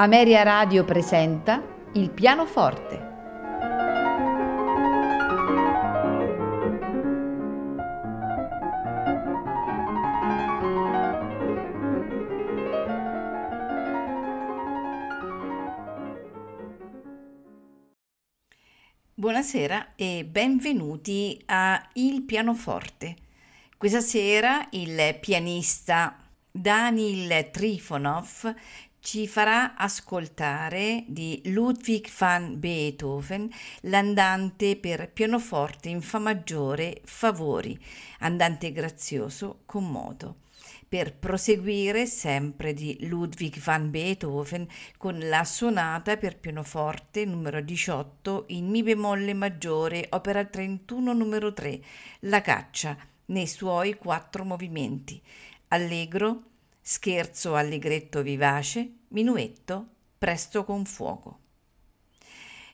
Ameria Radio presenta Il pianoforte. Buonasera e benvenuti a Il pianoforte. Questa sera il pianista Danil Trifonov ci farà ascoltare di Ludwig van Beethoven l'andante per pianoforte in Fa maggiore Favori, andante grazioso con moto. Per proseguire sempre di Ludwig van Beethoven con la sonata per pianoforte numero 18 in Mi bemolle maggiore, opera 31 numero 3, La caccia, nei suoi quattro movimenti, allegro, scherzo allegretto vivace, minuetto, presto con fuoco.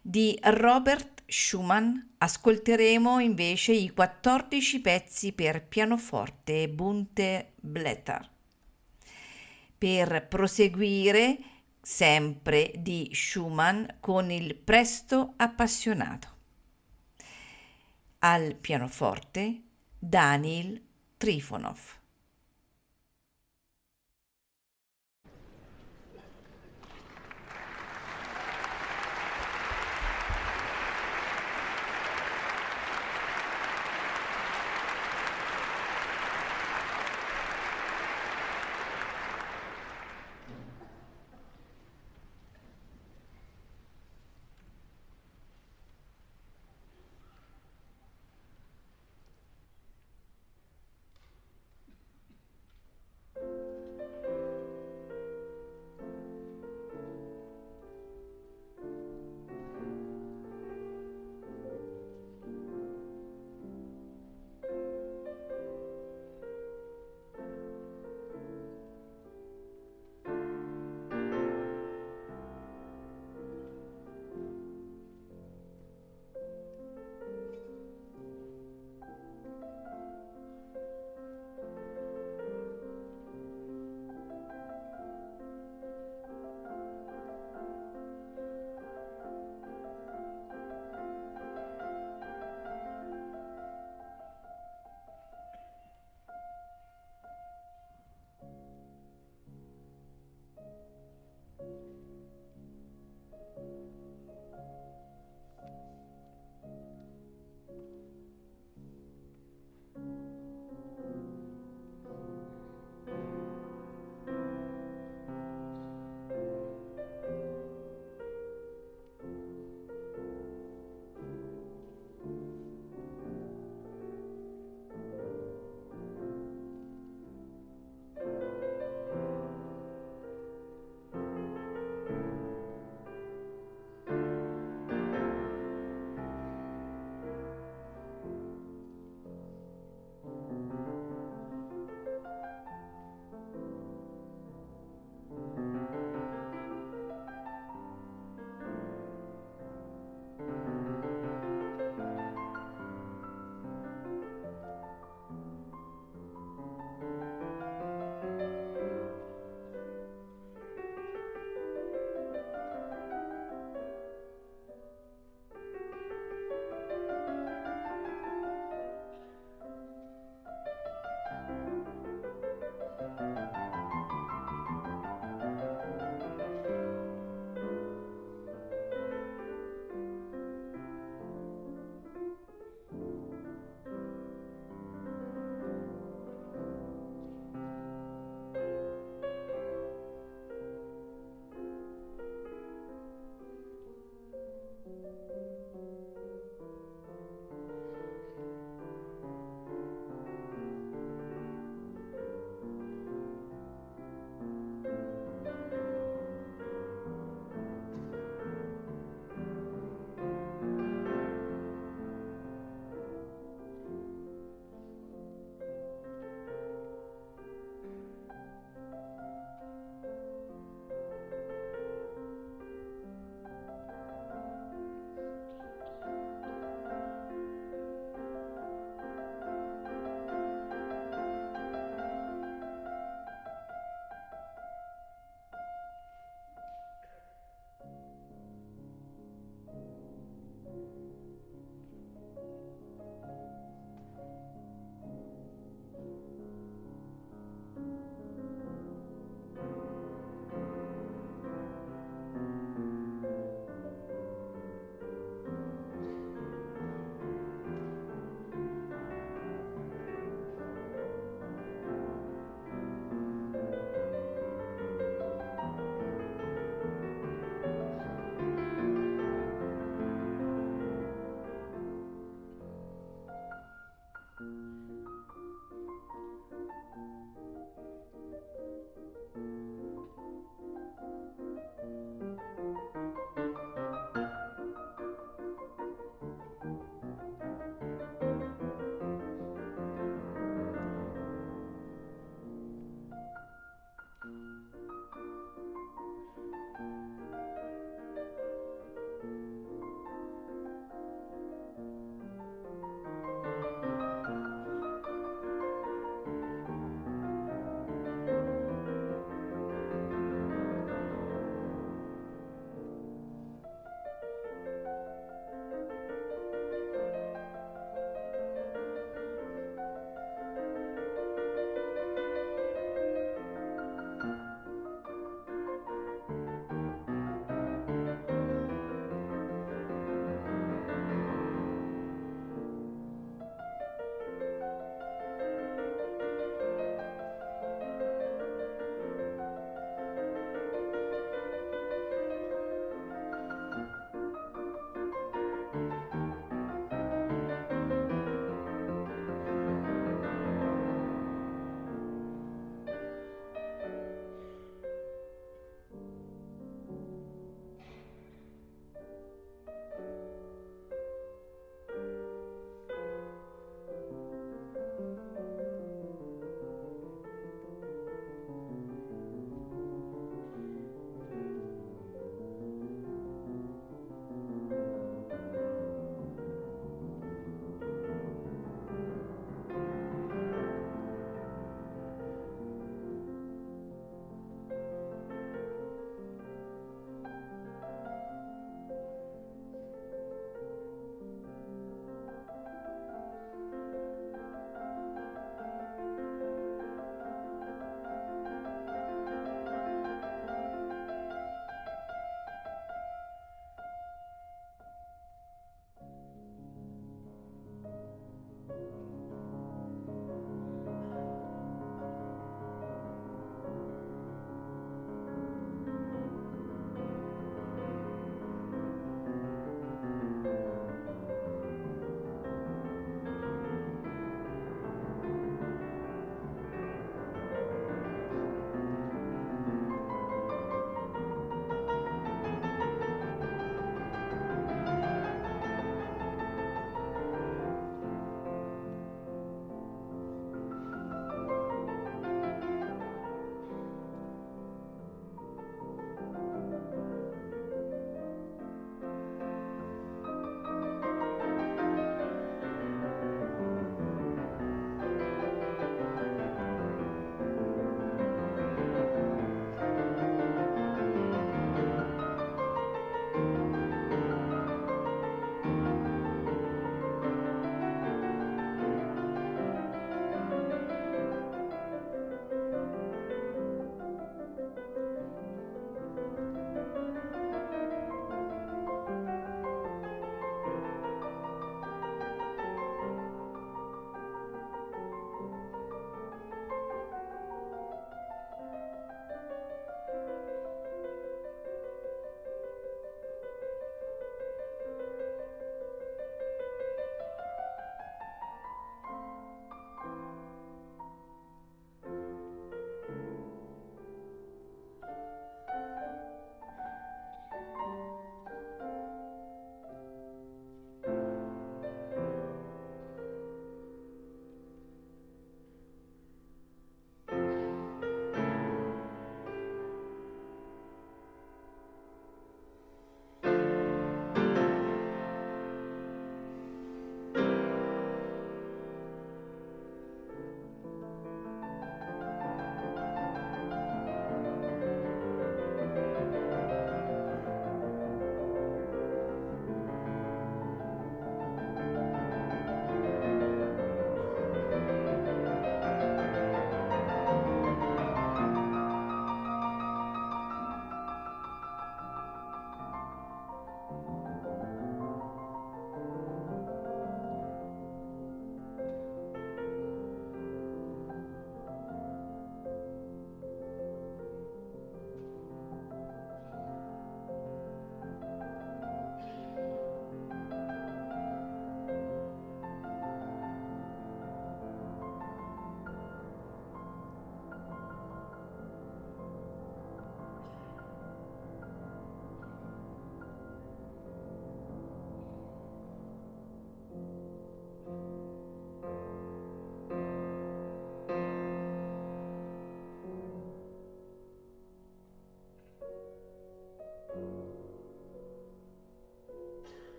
Di Robert Schumann ascolteremo invece i 14 pezzi per pianoforte e Bunte Blätter. Per proseguire sempre di Schumann con il presto appassionato. Al pianoforte Daniel Trifonov.